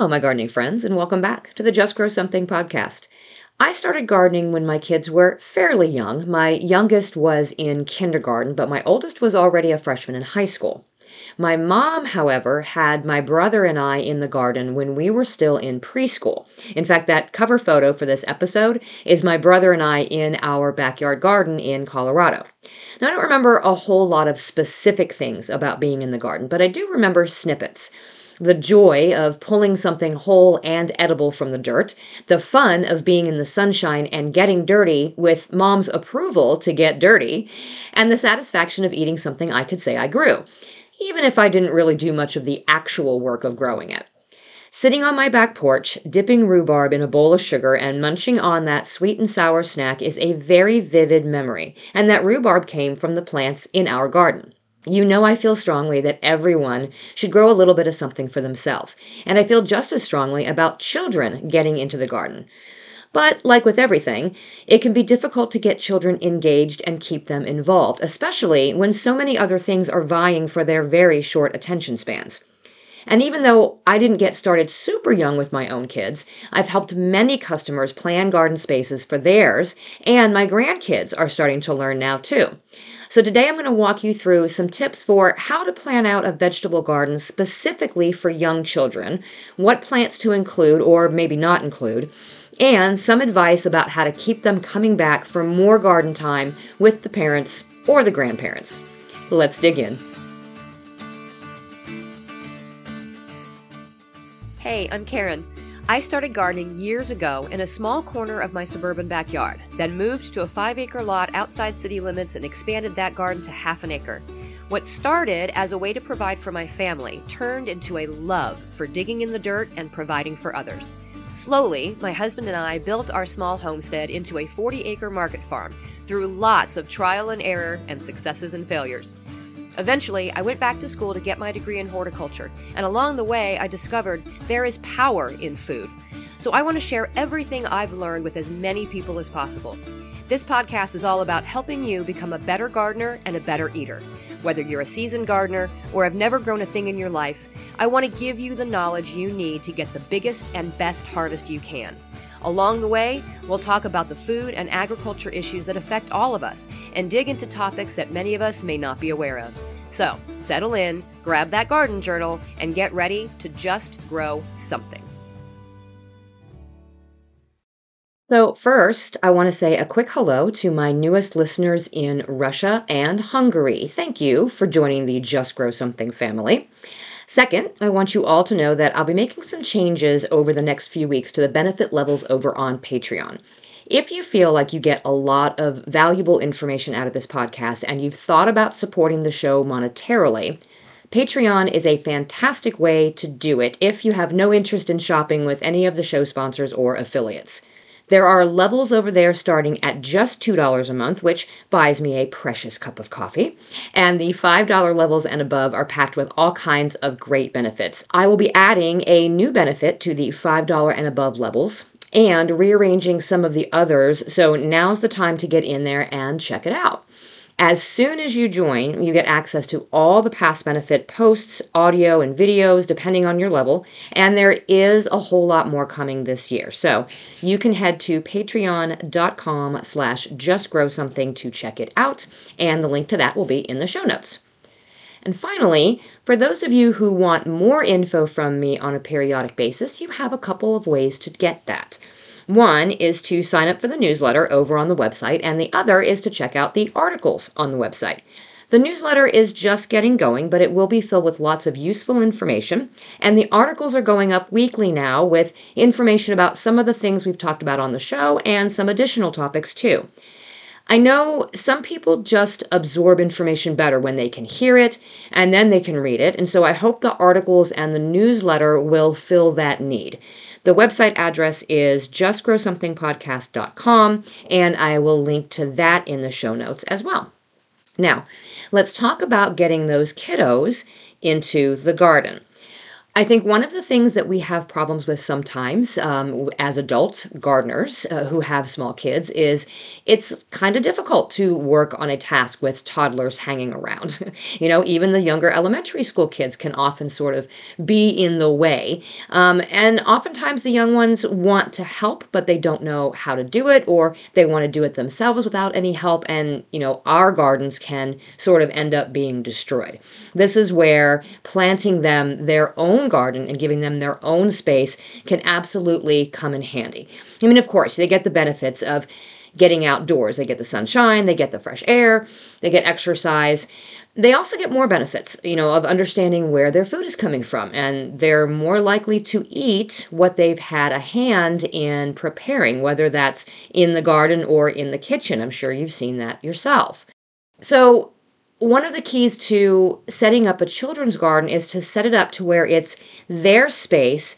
Hello, my gardening friends, and welcome back to the Just Grow Something podcast. I started gardening when my kids were fairly young. My youngest was in kindergarten, but my oldest was already a freshman in high school. My mom, however, had my brother and I in the garden when we were still in preschool. In fact, that cover photo for this episode is my brother and I in our backyard garden in Colorado. Now, I don't remember a whole lot of specific things about being in the garden, but I do remember snippets the joy of pulling something whole and edible from the dirt, the fun of being in the sunshine and getting dirty with mom's approval to get dirty, and the satisfaction of eating something I could say I grew, even if I didn't really do much of the actual work of growing it. Sitting on my back porch, dipping rhubarb in a bowl of sugar and munching on that sweet and sour snack is a very vivid memory, and that rhubarb came from the plants in our garden. You know, I feel strongly that everyone should grow a little bit of something for themselves. And I feel just as strongly about children getting into the garden. But like with everything, it can be difficult to get children engaged and keep them involved, especially when so many other things are vying for their very short attention spans. And even though I didn't get started super young with my own kids, I've helped many customers plan garden spaces for theirs, and my grandkids are starting to learn now too. So today I'm going to walk you through some tips for how to plan out a vegetable garden specifically for young children, what plants to include or maybe not include, and some advice about how to keep them coming back for more garden time with the parents or the grandparents. Let's dig in. Hey, I'm Karen. I started gardening years ago in a small corner of my suburban backyard, then moved to a five acre lot outside city limits and expanded that garden to half an acre. What started as a way to provide for my family turned into a love for digging in the dirt and providing for others. Slowly, my husband and I built our small homestead into a 40 acre market farm through lots of trial and error and successes and failures. Eventually, I went back to school to get my degree in horticulture, and along the way, I discovered there is power in food. So I want to share everything I've learned with as many people as possible. This podcast is all about helping you become a better gardener and a better eater. Whether you're a seasoned gardener or have never grown a thing in your life, I want to give you the knowledge you need to get the biggest and best harvest you can. Along the way, we'll talk about the food and agriculture issues that affect all of us and dig into topics that many of us may not be aware of. So, settle in, grab that garden journal, and get ready to just grow something. So, first, I want to say a quick hello to my newest listeners in Russia and Hungary. Thank you for joining the Just Grow Something family. Second, I want you all to know that I'll be making some changes over the next few weeks to the benefit levels over on Patreon. If you feel like you get a lot of valuable information out of this podcast and you've thought about supporting the show monetarily, Patreon is a fantastic way to do it if you have no interest in shopping with any of the show sponsors or affiliates. There are levels over there starting at just $2 a month, which buys me a precious cup of coffee. And the $5 levels and above are packed with all kinds of great benefits. I will be adding a new benefit to the $5 and above levels and rearranging some of the others. So now's the time to get in there and check it out. As soon as you join, you get access to all the past benefit posts, audio, and videos, depending on your level. And there is a whole lot more coming this year. So you can head to patreon.com slash justgrowsomething to check it out. And the link to that will be in the show notes. And finally, for those of you who want more info from me on a periodic basis, you have a couple of ways to get that. One is to sign up for the newsletter over on the website, and the other is to check out the articles on the website. The newsletter is just getting going, but it will be filled with lots of useful information. And the articles are going up weekly now with information about some of the things we've talked about on the show and some additional topics too. I know some people just absorb information better when they can hear it and then they can read it. And so I hope the articles and the newsletter will fill that need. The website address is justgrowsomethingpodcast.com, and I will link to that in the show notes as well. Now, let's talk about getting those kiddos into the garden. I think one of the things that we have problems with sometimes um, as adults, gardeners uh, who have small kids, is it's kind of difficult to work on a task with toddlers hanging around. you know, even the younger elementary school kids can often sort of be in the way. Um, and oftentimes the young ones want to help, but they don't know how to do it, or they want to do it themselves without any help. And, you know, our gardens can sort of end up being destroyed. This is where planting them their own own garden and giving them their own space can absolutely come in handy. I mean, of course, they get the benefits of getting outdoors. They get the sunshine, they get the fresh air, they get exercise. They also get more benefits, you know, of understanding where their food is coming from, and they're more likely to eat what they've had a hand in preparing, whether that's in the garden or in the kitchen. I'm sure you've seen that yourself. So, one of the keys to setting up a children's garden is to set it up to where it's their space,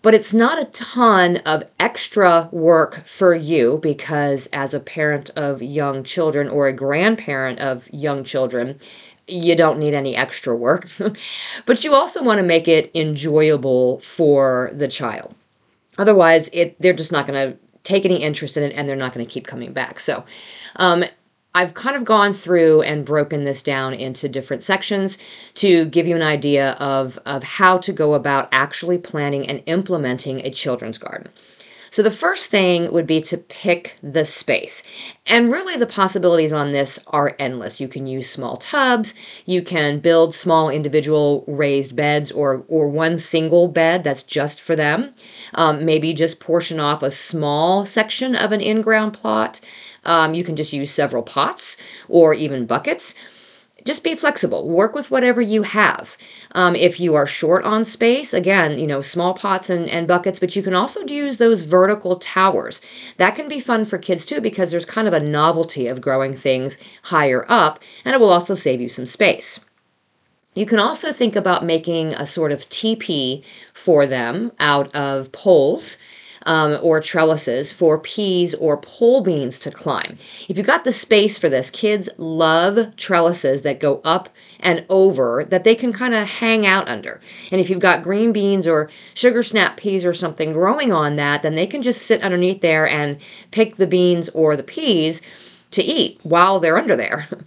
but it's not a ton of extra work for you because, as a parent of young children or a grandparent of young children, you don't need any extra work. but you also want to make it enjoyable for the child. Otherwise, it they're just not going to take any interest in it and they're not going to keep coming back. So, um, I've kind of gone through and broken this down into different sections to give you an idea of, of how to go about actually planning and implementing a children's garden. So, the first thing would be to pick the space. And really, the possibilities on this are endless. You can use small tubs, you can build small individual raised beds or, or one single bed that's just for them. Um, maybe just portion off a small section of an in ground plot. Um, you can just use several pots or even buckets. Just be flexible. Work with whatever you have. Um, if you are short on space, again, you know, small pots and, and buckets, but you can also use those vertical towers. That can be fun for kids too because there's kind of a novelty of growing things higher up, and it will also save you some space. You can also think about making a sort of teepee for them out of poles um, or trellises for peas or pole beans to climb. If you've got the space for this, kids love trellises that go up and over that they can kind of hang out under. And if you've got green beans or sugar snap peas or something growing on that, then they can just sit underneath there and pick the beans or the peas to eat while they're under there.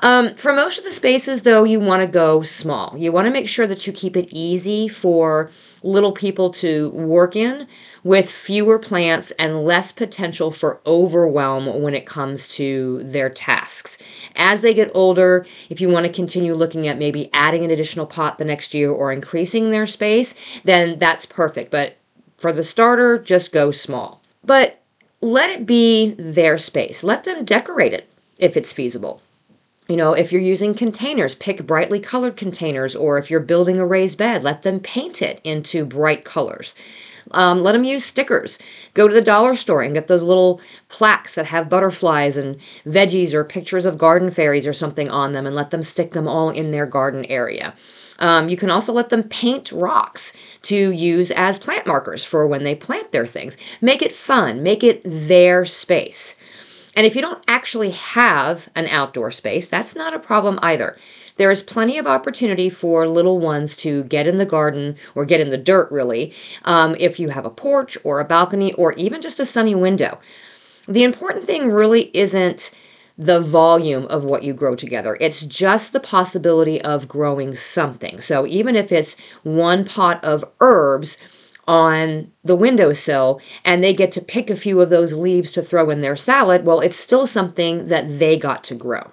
Um, for most of the spaces, though, you want to go small. You want to make sure that you keep it easy for little people to work in with fewer plants and less potential for overwhelm when it comes to their tasks. As they get older, if you want to continue looking at maybe adding an additional pot the next year or increasing their space, then that's perfect. But for the starter, just go small. But let it be their space. Let them decorate it if it's feasible. You know, if you're using containers, pick brightly colored containers, or if you're building a raised bed, let them paint it into bright colors. Um, let them use stickers. Go to the dollar store and get those little plaques that have butterflies and veggies or pictures of garden fairies or something on them and let them stick them all in their garden area. Um, you can also let them paint rocks to use as plant markers for when they plant their things. Make it fun, make it their space. And if you don't actually have an outdoor space, that's not a problem either. There is plenty of opportunity for little ones to get in the garden or get in the dirt, really, um, if you have a porch or a balcony or even just a sunny window. The important thing really isn't the volume of what you grow together. It's just the possibility of growing something. So even if it's one pot of herbs on the windowsill and they get to pick a few of those leaves to throw in their salad, well, it's still something that they got to grow.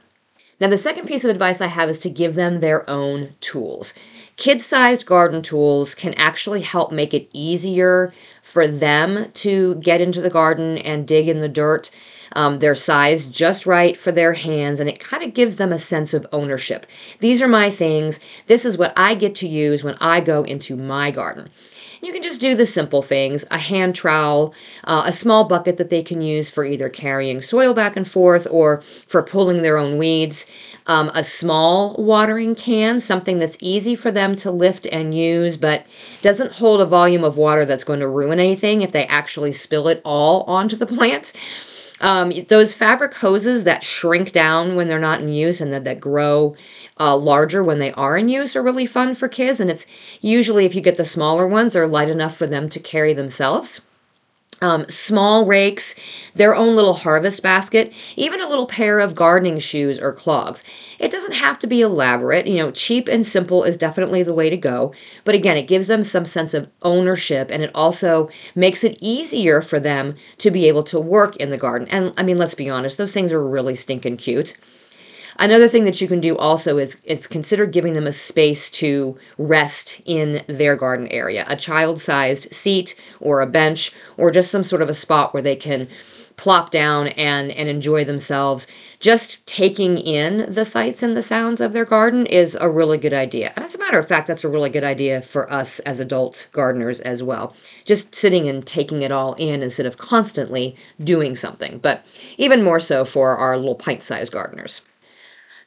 Now, the second piece of advice I have is to give them their own tools. Kid sized garden tools can actually help make it easier for them to get into the garden and dig in the dirt. Um, they're sized just right for their hands, and it kind of gives them a sense of ownership. These are my things. This is what I get to use when I go into my garden. You can just do the simple things a hand trowel, uh, a small bucket that they can use for either carrying soil back and forth or for pulling their own weeds, um, a small watering can, something that's easy for them to lift and use, but doesn't hold a volume of water that's going to ruin anything if they actually spill it all onto the plant. Um, those fabric hoses that shrink down when they're not in use and that, that grow uh, larger when they are in use are really fun for kids. And it's usually, if you get the smaller ones, they're light enough for them to carry themselves um, small rakes, their own little harvest basket, even a little pair of gardening shoes or clogs. It doesn't have to be elaborate. You know, cheap and simple is definitely the way to go. But again, it gives them some sense of ownership and it also makes it easier for them to be able to work in the garden. And I mean, let's be honest, those things are really stinking cute. Another thing that you can do also is is consider giving them a space to rest in their garden area, a child-sized seat or a bench or just some sort of a spot where they can plop down and and enjoy themselves. Just taking in the sights and the sounds of their garden is a really good idea. And as a matter of fact, that's a really good idea for us as adult gardeners as well. Just sitting and taking it all in instead of constantly doing something. But even more so for our little pint-sized gardeners.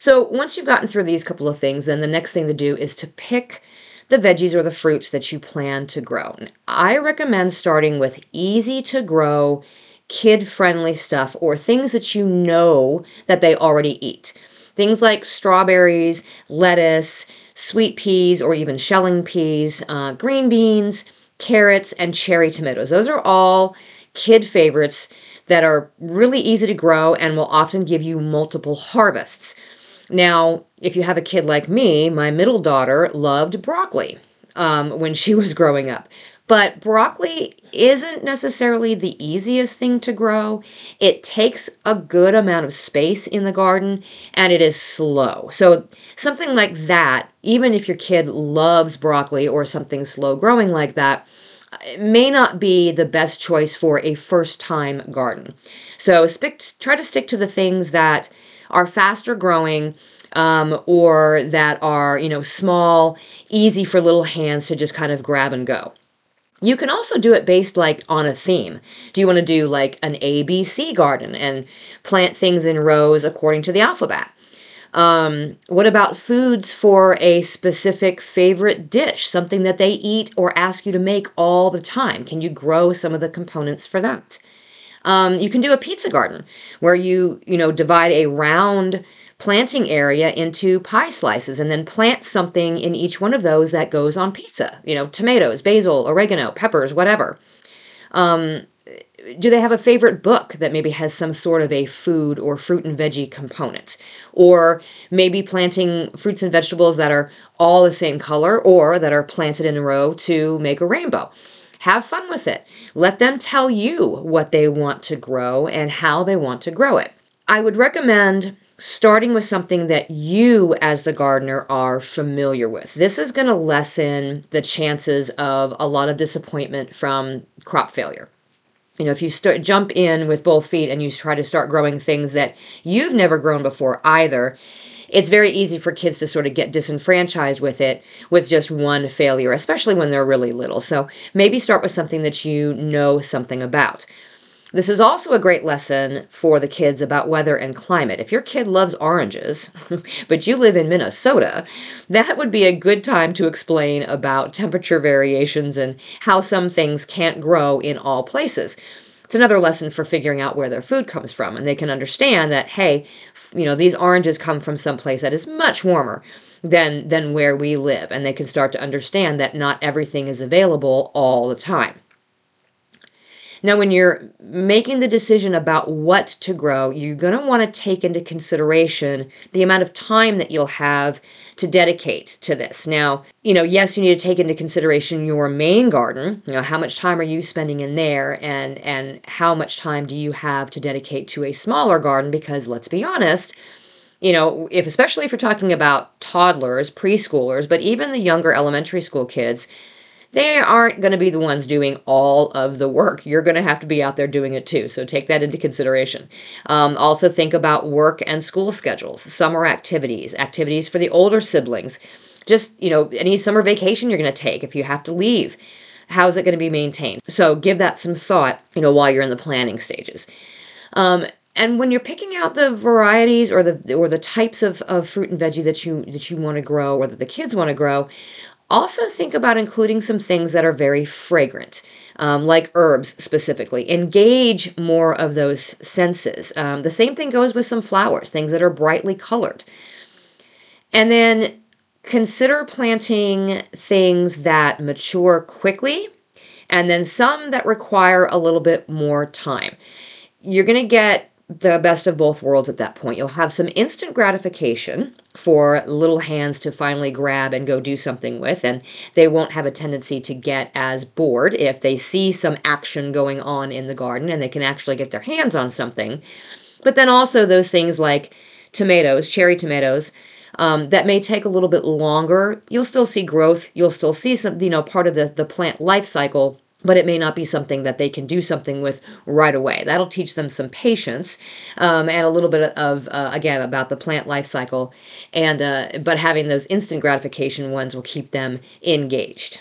So once you've gotten through these couple of things, then the next thing to do is to pick the veggies or the fruits that you plan to grow. I recommend starting with easy to grow, kid friendly stuff or things that you know that they already eat. Things like strawberries, lettuce, sweet peas, or even shelling peas, uh, green beans, carrots, and cherry tomatoes. Those are all kid favorites that are really easy to grow and will often give you multiple harvests. Now, if you have a kid like me, my middle daughter loved broccoli um, when she was growing up. But broccoli isn't necessarily the easiest thing to grow. It takes a good amount of space in the garden and it is slow. So, something like that, even if your kid loves broccoli or something slow growing like that, may not be the best choice for a first time garden. So, try to stick to the things that are faster growing um, or that are, you know, small, easy for little hands to just kind of grab and go. You can also do it based like on a theme. Do you want to do like an ABC garden and plant things in rows according to the alphabet? Um, what about foods for a specific favorite dish, something that they eat or ask you to make all the time? Can you grow some of the components for that? Um, you can do a pizza garden where you, you know, divide a round planting area into pie slices and then plant something in each one of those that goes on pizza. You know, tomatoes, basil, oregano, peppers, whatever. Um, do they have a favorite book that maybe has some sort of a food or fruit and veggie component? Or maybe planting fruits and vegetables that are all the same color or that are planted in a row to make a rainbow. Have fun with it. Let them tell you what they want to grow and how they want to grow it. I would recommend starting with something that you, as the gardener, are familiar with. This is going to lessen the chances of a lot of disappointment from crop failure. You know, if you start jump in with both feet and you try to start growing things that you've never grown before either, it's very easy for kids to sort of get disenfranchised with it with just one failure, especially when they're really little. So maybe start with something that you know something about. This is also a great lesson for the kids about weather and climate. If your kid loves oranges, but you live in Minnesota, that would be a good time to explain about temperature variations and how some things can't grow in all places. It's another lesson for figuring out where their food comes from, and they can understand that, hey, you know, these oranges come from some place that is much warmer than than where we live, and they can start to understand that not everything is available all the time. Now, when you're making the decision about what to grow, you're going to want to take into consideration the amount of time that you'll have to dedicate to this. Now, you know, yes, you need to take into consideration your main garden. You know, how much time are you spending in there and and how much time do you have to dedicate to a smaller garden because let's be honest, you know, if especially if you're talking about toddlers, preschoolers, but even the younger elementary school kids, they aren't going to be the ones doing all of the work. You're going to have to be out there doing it too. So take that into consideration. Um, also, think about work and school schedules, summer activities, activities for the older siblings. Just, you know, any summer vacation you're going to take if you have to leave. How is it going to be maintained? So give that some thought, you know, while you're in the planning stages. Um, and when you're picking out the varieties or the or the types of, of fruit and veggie that you that you want to grow or that the kids want to grow Also, think about including some things that are very fragrant. Um, like herbs specifically. Engage more of those senses. Um, the same thing goes with some flowers, things that are brightly colored. And then consider planting things that mature quickly and then some that require a little bit more time. You're going to get the best of both worlds at that point. You'll have some instant gratification for little hands to finally grab and go do something with, and they won't have a tendency to get as bored if they see some action going on in the garden and they can actually get their hands on something. But then also those things like tomatoes, cherry tomatoes, um, that may take a little bit longer. You'll still see growth. You'll still see some, you know, part of the, the plant life cycle but it may not be something that they can do something with right away. That'll teach them some patience um, and a little bit of uh, again about the plant life cycle, and uh, but having those instant gratification ones will keep them engaged.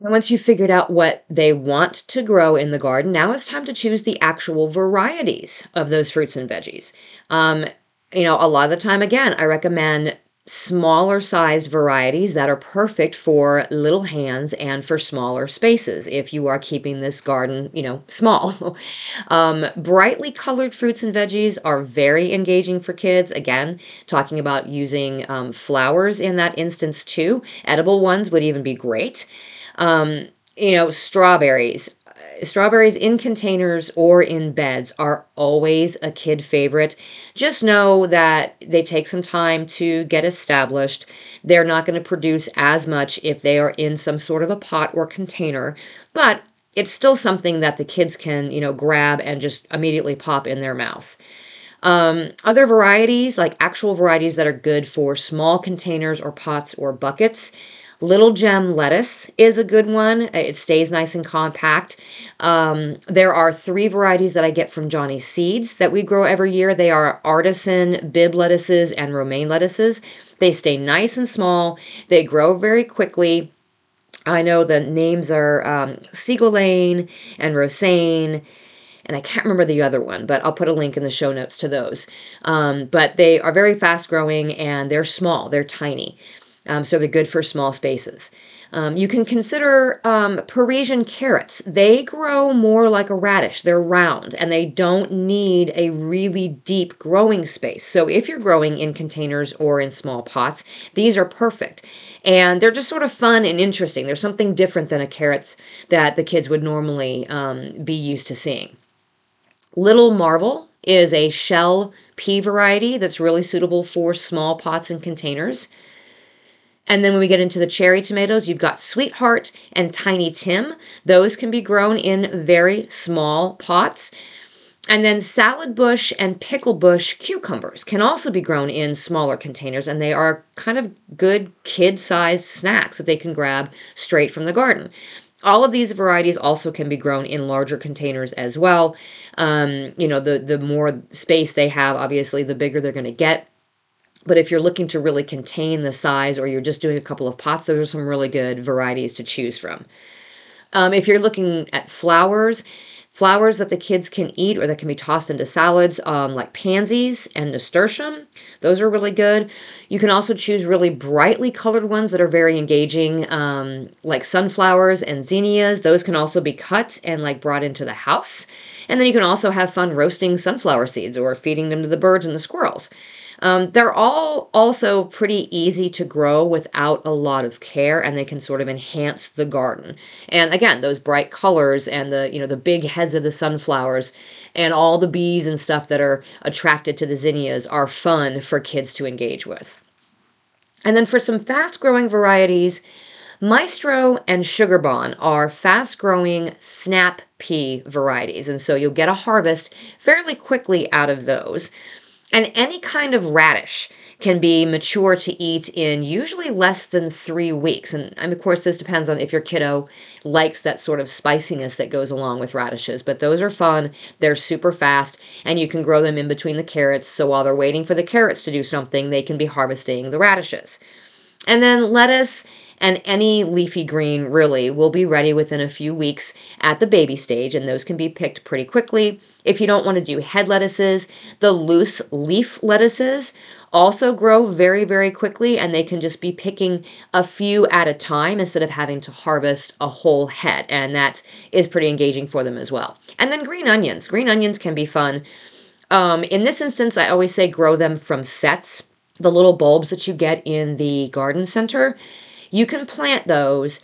And once you've figured out what they want to grow in the garden, now it's time to choose the actual varieties of those fruits and veggies. Um, you know, a lot of the time, again, I recommend smaller sized varieties that are perfect for little hands and for smaller spaces if you are keeping this garden, you know, small. um, brightly colored fruits and veggies are very engaging for kids. Again, talking about using um, flowers in that instance too. Edible ones would even be great. Um, you know, strawberries. Strawberries in containers or in beds are always a kid favorite. Just know that they take some time to get established. They're not going to produce as much if they are in some sort of a pot or container, but it's still something that the kids can, you know, grab and just immediately pop in their mouth. Um, other varieties, like actual varieties that are good for small containers or pots or buckets, Little gem lettuce is a good one. It stays nice and compact. Um, there are three varieties that I get from Johnny Seeds that we grow every year. They are artisan Bibb lettuces and romaine lettuces. They stay nice and small. They grow very quickly. I know the names are um, Lane and Rosaine and I can't remember the other one, but I'll put a link in the show notes to those. Um, but they are very fast growing and they're small, they're tiny. Um, so they're good for small spaces. Um, you can consider um, Parisian carrots. They grow more like a radish. They're round and they don't need a really deep growing space. So if you're growing in containers or in small pots, these are perfect. And they're just sort of fun and interesting. There's something different than a carrots that the kids would normally um, be used to seeing. Little Marvel is a shell pea variety that's really suitable for small pots and containers. And then when we get into the cherry tomatoes, you've got Sweetheart and Tiny Tim. Those can be grown in very small pots. And then salad bush and pickle bush cucumbers can also be grown in smaller containers, and they are kind of good kid sized snacks that they can grab straight from the garden. All of these varieties also can be grown in larger containers as well. Um, you know, the, the more space they have, obviously, the bigger they're going to get. But if you're looking to really contain the size or you're just doing a couple of pots, those are some really good varieties to choose from. Um, if you're looking at flowers, flowers that the kids can eat or that can be tossed into salads, um, like pansies and nasturtium, those are really good. You can also choose really brightly colored ones that are very engaging, um, like sunflowers and zinnias. Those can also be cut and like brought into the house. And then you can also have fun roasting sunflower seeds or feeding them to the birds and the squirrels. Um, they're all also pretty easy to grow without a lot of care, and they can sort of enhance the garden. And again, those bright colors and the you know the big heads of the sunflowers and all the bees and stuff that are attracted to the zinnias are fun for kids to engage with. And then for some fast growing varieties, Maestro and Sugarbon are fast growing snap pea varieties, and so you'll get a harvest fairly quickly out of those. And any kind of radish can be mature to eat in usually less than three weeks. And, and, of course, this depends on if your kiddo likes that sort of spiciness that goes along with radishes. But those are fun, they're super fast, and you can grow them in between the carrots. So while they're waiting for the carrots to do something, they can be harvesting the radishes. And then lettuce and any leafy green really will be ready within a few weeks at the baby stage, and those can be picked pretty quickly. If you don't want to do head lettuces, the loose leaf lettuces also grow very, very quickly, and they can just be picking a few at a time instead of having to harvest a whole head, and that is pretty engaging for them as well. And then green onions. Green onions can be fun. Um, in this instance, I always say grow them from sets the little bulbs that you get in the garden center you can plant those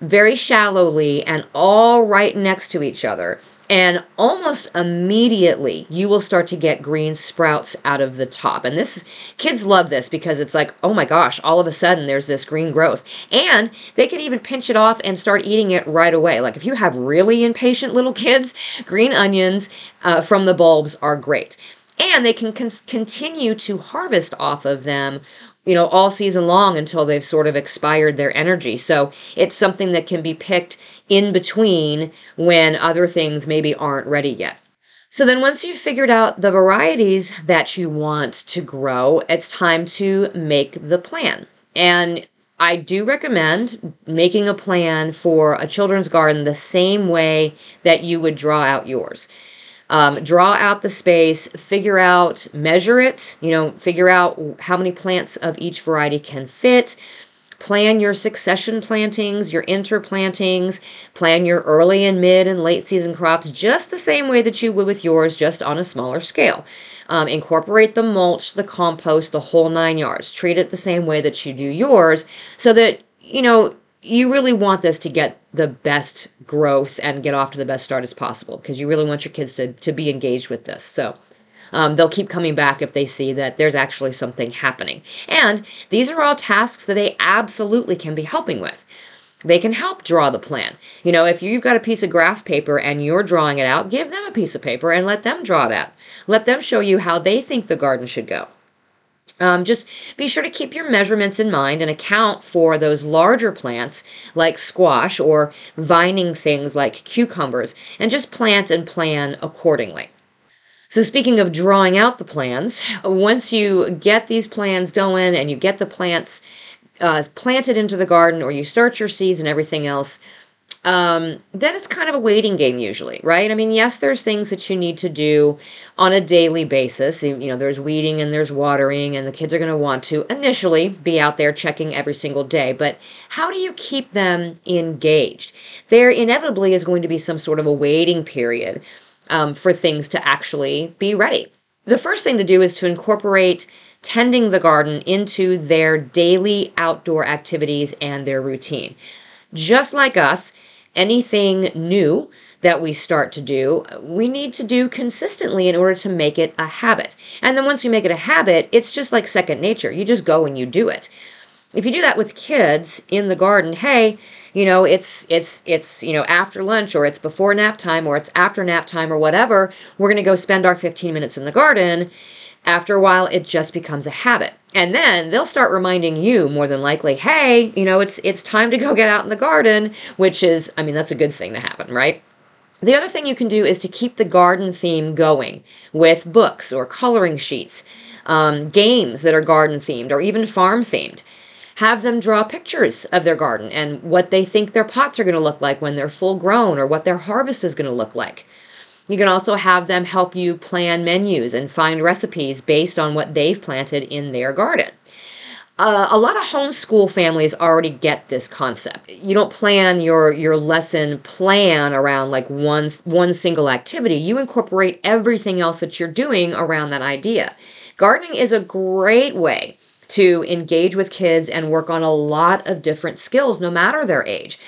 very shallowly and all right next to each other. And almost immediately, you will start to get green sprouts out of the top. And this kids love this because it's like, oh my gosh, all of a sudden there's this green growth. And they can even pinch it off and start eating it right away. Like if you have really impatient little kids, green onions uh, from the bulbs are great and they can con- continue to harvest off of them you know, all season long until they've sort of expired their energy. So it's something that can be picked in between when other things maybe aren't ready yet. So then once you've figured out the varieties that you want to grow, it's time to make the plan. And I do recommend making a plan for a children's garden the same way that you would draw out yours. Um, draw out the space, figure out, measure it, you know, figure out how many plants of each variety can fit. Plan your succession plantings, your interplantings, plan your early and mid and late season crops just the same way that you would with yours, just on a smaller scale. Um, incorporate the mulch, the compost, the whole nine yards. Treat it the same way that you do yours so that, you know, you really want this to get the best growth and get off to the best start as possible because you really want your kids to, to be engaged with this. So um, they'll keep coming back if they see that there's actually something happening. And these are all tasks that they absolutely can be helping with. They can help draw the plan. You know, if you've got a piece of graph paper and you're drawing it out, give them a piece of paper and let them draw it out. Let them show you how they think the garden should go. Um, just be sure to keep your measurements in mind and account for those larger plants like squash or vining things like cucumbers and just plant and plan accordingly. So, speaking of drawing out the plans, once you get these plans going and you get the plants uh, planted into the garden or you start your seeds and everything else, um, then it's kind of a waiting game usually, right? I mean, yes, there's things that you need to do on a daily basis. You know, there's weeding and there's watering, and the kids are going to want to initially be out there checking every single day. But how do you keep them engaged? There inevitably is going to be some sort of a waiting period um, for things to actually be ready. The first thing to do is to incorporate tending the garden into their daily outdoor activities and their routine. Just like us, anything new that we start to do, we need to do consistently in order to make it a habit. And then once you make it a habit, it's just like second nature. You just go and you do it. If you do that with kids in the garden, hey, you know, it's it's it's, you know, after lunch or it's before nap time or it's after nap time or whatever, we're going to go spend our 15 minutes in the garden after a while, it just becomes a habit. And then they'll start reminding you more than likely, hey, you know, it's it's time to go get out in the garden, which is, I mean, that's a good thing to happen, right? The other thing you can do is to keep the garden theme going with books or coloring sheets, um, games that are garden themed or even farm themed. Have them draw pictures of their garden and what they think their pots are going to look like when they're full grown or what their harvest is going to look like. You can also have them help you plan menus and find recipes based on what they've planted in their garden. Uh, a lot of homeschool families already get this concept. You don't plan your your lesson plan around like one one single activity. You incorporate everything else that you're doing around that idea. Gardening is a great way to engage with kids and work on a lot of different skills no matter their age.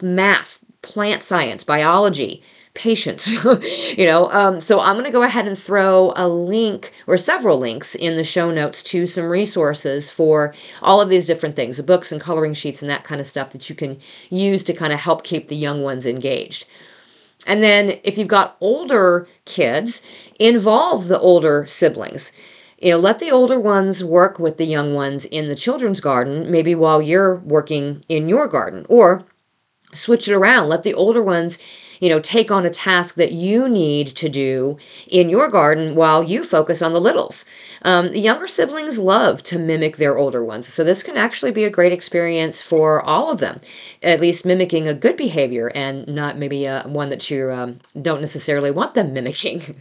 Math, plant science, biology, patience you know? Um, so i'm going to go ahead and throw a link or several links in the show notes to some resources for all of these different things the books and coloring sheets and that kind of stuff that you can use to kind of help keep the young ones engaged. And then if you've got older kids involve the older siblings. You know, let the older ones work with the young ones in the children's garden, maybe while you're working in your garden, or switch it around. Let the older ones you know, take on a task that you need to do in your garden while you focus on the littles. Um, the younger siblings love to mimic their older ones, so this can actually be a great experience for all of them, at least mimicking a good behavior and not maybe a, one that you um, don't necessarily want them mimicking.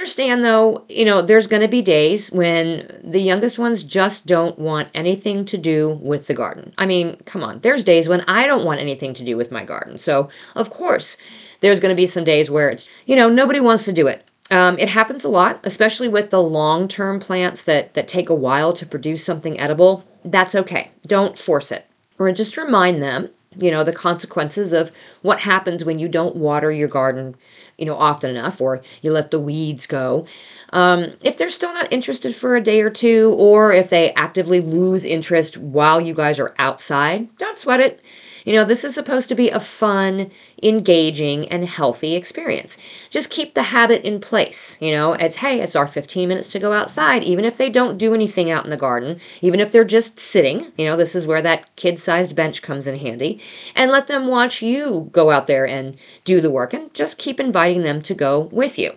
Understand though, you know, there's going to be days when the youngest ones just don't want anything to do with the garden. I mean, come on, there's days when I don't want anything to do with my garden. So, of course, there's going to be some days where it's, you know, nobody wants to do it. Um, it happens a lot, especially with the long term plants that, that take a while to produce something edible. That's okay. Don't force it. Or just remind them, you know, the consequences of what happens when you don't water your garden you know, often enough, or you let the weeds go. Um, if they're still not interested for a day or two, or if they actively lose interest while you guys are outside, don't sweat it. You know, this is supposed to be a fun, engaging, and healthy experience. Just keep the habit in place. You know, it's hey, it's our 15 minutes to go outside, even if they don't do anything out in the garden, even if they're just sitting. You know, this is where that kid sized bench comes in handy. And let them watch you go out there and do the work, and just keep inviting them to go with you.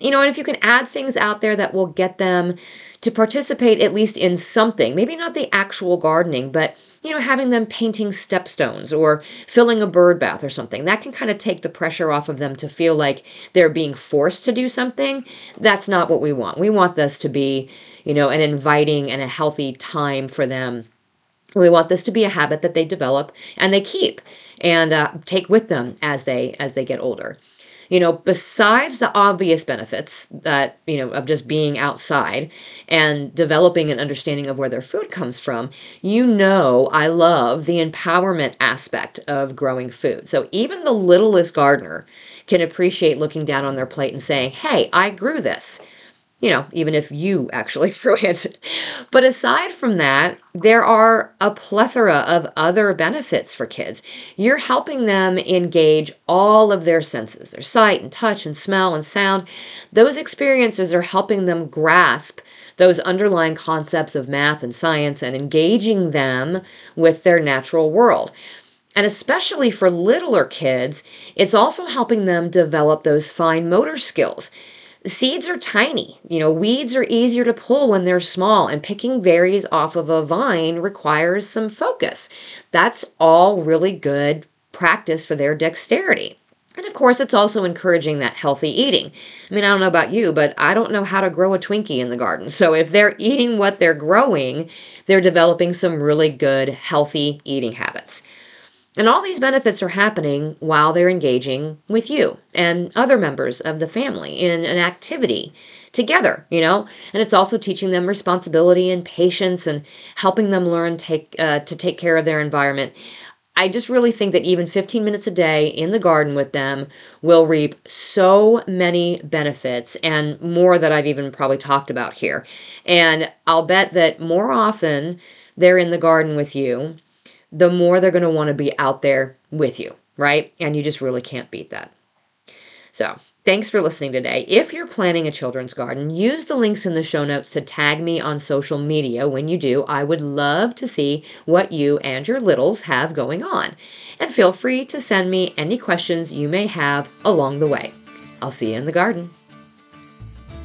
You know, and if you can add things out there that will get them to participate at least in something, maybe not the actual gardening, but you know, having them painting stepstones or filling a bird bath or something. That can kind of take the pressure off of them to feel like they're being forced to do something. That's not what we want. We want this to be, you know, an inviting and a healthy time for them. We want this to be a habit that they develop and they keep and uh, take with them as they as they get older you know, besides the obvious benefits that, you know, of just being outside and developing an understanding of where their food comes from, you know, I love the empowerment aspect of growing food. So even the littlest gardener can appreciate looking down on their plate and saying, hey, I grew this you know, even if you actually threw it. But aside from that, there are a plethora of other benefits for kids. You're helping them engage all of their senses their sight and touch and smell and sound. Those experiences are helping them grasp those underlying concepts of math and science and engaging them with their natural world. And especially for littler kids, it's also helping them develop those fine motor skills Seeds are tiny. You know, weeds are easier to pull when they're small, and picking berries off of a vine requires some focus. That's all really good practice for their dexterity. And of course, it's also encouraging that healthy eating. I mean, I don't know about you, but I don't know how to grow a Twinkie in the garden. So if they're eating what they're growing, they're developing some really good, healthy eating habits. And all these benefits are happening while they're engaging with you and other members of the family in an activity together, you know? And it's also teaching them responsibility and patience and helping them learn take uh, to take care of their environment. I just really think that even 15 minutes a day in the garden with them will reap so many benefits and more that I've even probably talked about here. And I'll bet that more often they're in the garden with you the more they're going to want to be out there with you, right? And you just really can't beat that. So, thanks for listening today. If you're planning a children's garden, use the links in the show notes to tag me on social media when you do. I would love to see what you and your littles have going on. And feel free to send me any questions you may have along the way. I'll see you in the garden.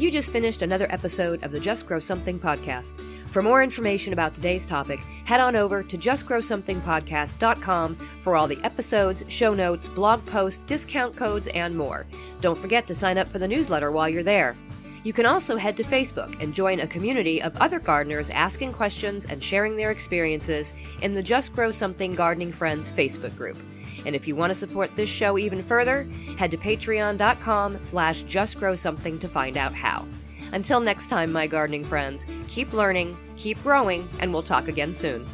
You just finished another episode of the Just Grow Something podcast. For more information about today's topic, head on over to justgrowsomethingpodcast.com for all the episodes, show notes, blog posts, discount codes, and more. Don't forget to sign up for the newsletter while you're there. You can also head to Facebook and join a community of other gardeners asking questions and sharing their experiences in the Just Grow Something Gardening Friends Facebook group. And if you want to support this show even further, head to patreon.com slash justgrowsomething to find out how. Until next time, my gardening friends, keep learning, keep growing, and we'll talk again soon.